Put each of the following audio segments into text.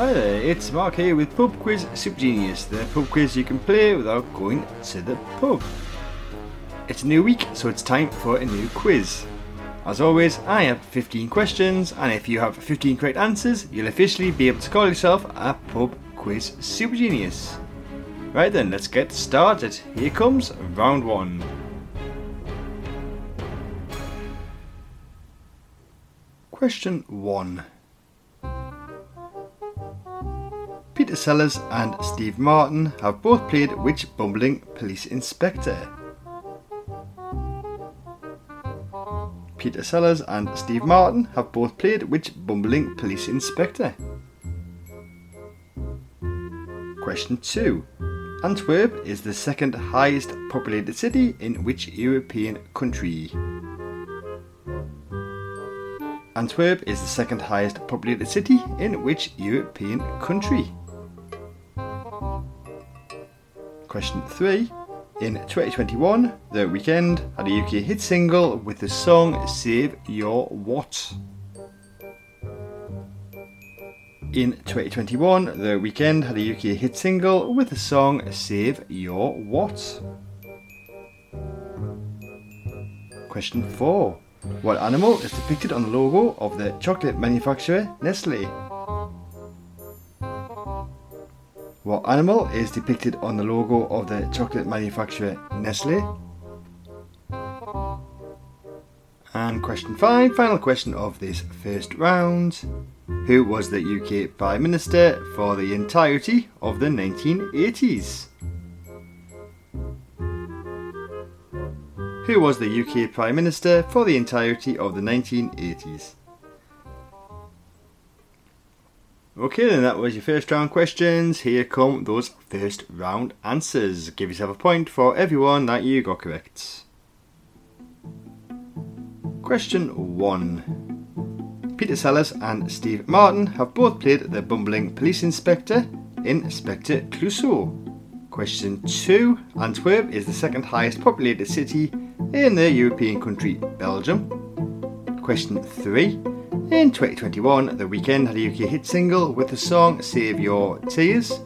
Hi there, it's Mark here with Pub Quiz Super Genius, the pub quiz you can play without going to the pub. It's a new week, so it's time for a new quiz. As always, I have 15 questions, and if you have 15 correct answers, you'll officially be able to call yourself a Pub Quiz Super Genius. Right then, let's get started. Here comes round one. Question 1 Peter Sellers and Steve Martin have both played which bumbling police inspector? Peter Sellers and Steve Martin have both played which bumbling police inspector? Question 2. Antwerp is the second highest populated city in which European country? Antwerp is the second highest populated city in which European country? Question 3. In 2021, The Weeknd had a UK hit single with the song Save Your What? In 2021, The Weeknd had a UK hit single with the song Save Your What? Question 4. What animal is depicted on the logo of the chocolate manufacturer Nestle? What animal is depicted on the logo of the chocolate manufacturer Nestle? And question 5, final question of this first round. Who was the UK Prime Minister for the entirety of the 1980s? Who was the UK Prime Minister for the entirety of the 1980s? Okay, then that was your first round questions. Here come those first round answers. Give yourself a point for everyone that you got correct. Question 1 Peter Sellers and Steve Martin have both played the bumbling police inspector in Inspector Clouseau. Question 2 Antwerp is the second highest populated city in the European country Belgium. Question 3 in 2021, The Weeknd had a UK hit single with the song Save Your Tears.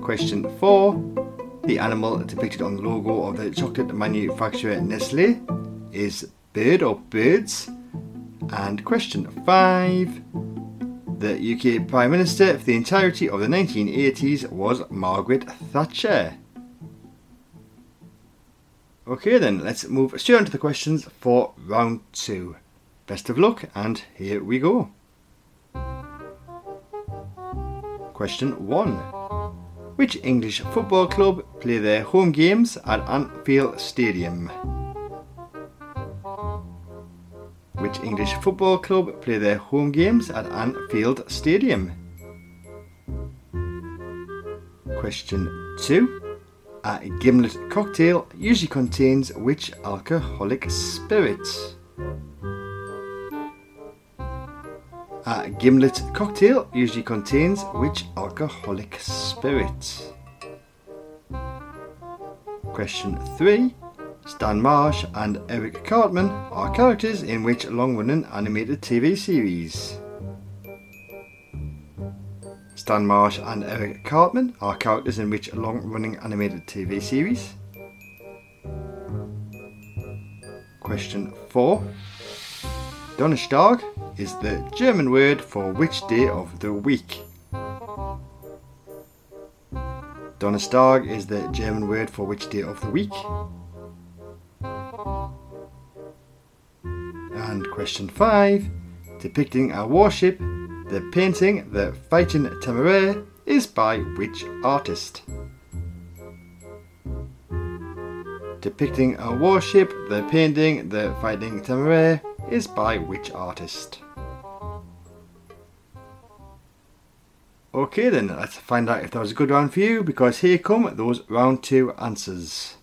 Question 4. The animal depicted on the logo of the chocolate manufacturer Nestle is bird or birds. And question 5. The UK Prime Minister for the entirety of the 1980s was Margaret Thatcher. Okay, then let's move straight on to the questions for round two. Best of luck, and here we go. Question 1 Which English football club play their home games at Anfield Stadium? Which English football club play their home games at Anfield Stadium? Question 2 A gimlet cocktail usually contains which alcoholic spirit? A gimlet cocktail usually contains which alcoholic spirit? Question 3. Stan Marsh and Eric Cartman are characters in which long running animated TV series? Stan Marsh and Eric Cartman are characters in which long running animated TV series? Question 4. Donnerstag is the German word for which day of the week? Donnerstag is the German word for which day of the week? And question 5. Depicting a warship, the painting The Fighting Temeraire is by which artist? Depicting a warship, the painting The Fighting Temeraire is by which artist? Okay then, let's find out if that was a good round for you because here come those round two answers.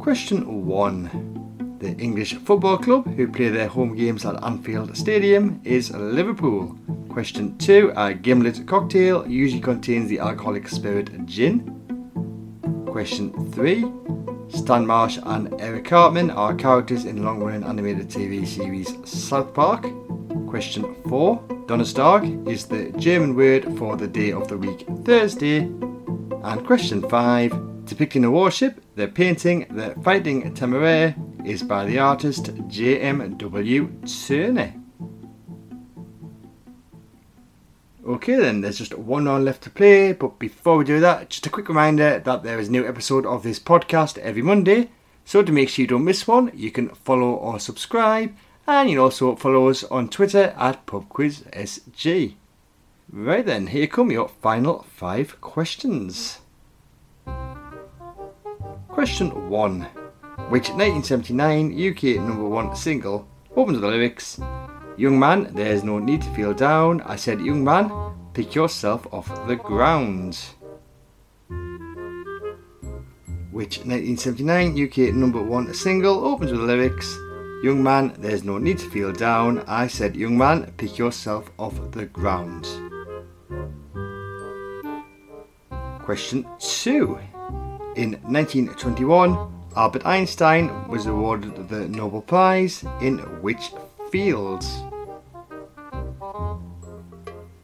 Question 1. The English football club who play their home games at Anfield Stadium is Liverpool. Question 2. A gimlet cocktail usually contains the alcoholic spirit gin. Question 3. Stan Marsh and Eric Cartman are characters in the long running animated TV series South Park. Question 4. Donnerstag is the German word for the day of the week, Thursday. And question 5. Depicting a warship, the painting The Fighting Temeraire is by the artist J.M.W. Turner. Okay then, there's just one round left to play, but before we do that, just a quick reminder that there is a new episode of this podcast every Monday. So to make sure you don't miss one, you can follow or subscribe, and you can also follow us on Twitter at PubQuizSG. Right then, here come your final five questions. Question 1. Which 1979 UK number one single opens with the lyrics Young man, there's no need to feel down. I said, Young man, pick yourself off the ground. Which 1979 UK number one single opens with the lyrics Young man, there's no need to feel down. I said, Young man, pick yourself off the ground. Question 2. In 1921, Albert Einstein was awarded the Nobel Prize in which field?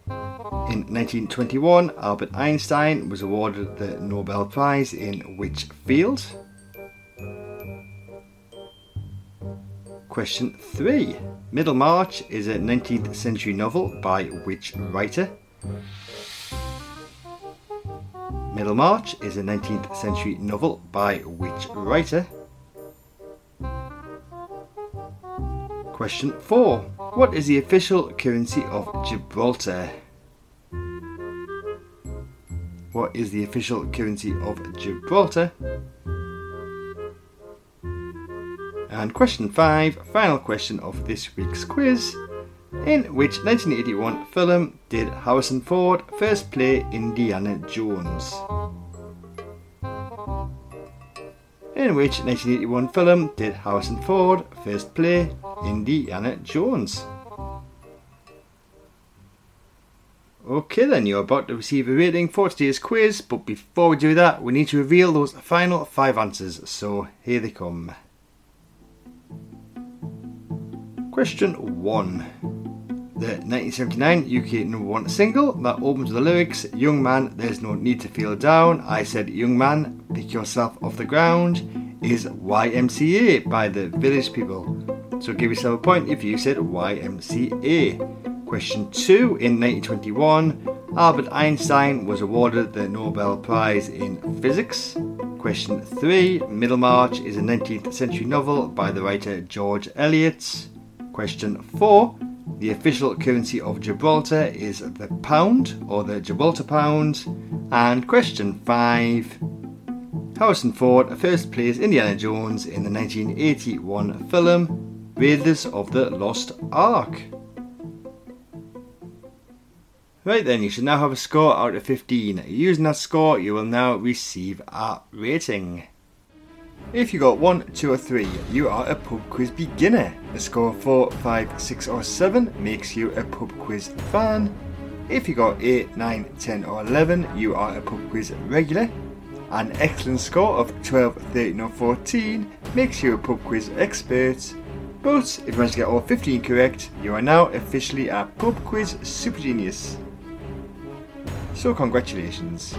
In 1921, Albert Einstein was awarded the Nobel Prize in which field? Question 3. Middlemarch is a 19th century novel by which writer? Middlemarch is a 19th century novel by which writer? Question 4. What is the official currency of Gibraltar? What is the official currency of Gibraltar? And question 5, final question of this week's quiz. In which 1981 film did Harrison Ford first play Indiana Jones? In which 1981 film did Harrison Ford first play Indiana Jones? Okay then, you're about to receive a rating for today's quiz, but before we do that, we need to reveal those final five answers, so here they come. Question 1. The 1979 UK number one single that opens with the lyrics Young man, there's no need to feel down. I said, Young man, pick yourself off the ground is YMCA by the Village People. So give yourself a point if you said YMCA. Question 2 In 1921, Albert Einstein was awarded the Nobel Prize in Physics. Question 3 Middlemarch is a 19th century novel by the writer George Eliot. Question 4 the official currency of Gibraltar is the pound or the Gibraltar pound. And question five Harrison Ford first plays Indiana Jones in the 1981 film Raiders of the Lost Ark. Right then, you should now have a score out of 15. Using that score, you will now receive a rating. If you got 1, 2 or 3, you are a pub quiz beginner. A score of 4, 5, 6 or 7 makes you a pub quiz fan. If you got 8, 9, 10 or 11, you are a pub quiz regular. An excellent score of 12, 13 or 14 makes you a pub quiz expert. But if you manage to get all 15 correct, you are now officially a pub quiz super genius. So congratulations.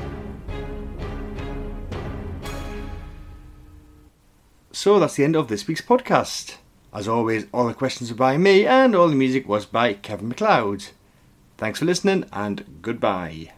So that's the end of this week's podcast. As always, all the questions were by me and all the music was by Kevin MacLeod. Thanks for listening and goodbye.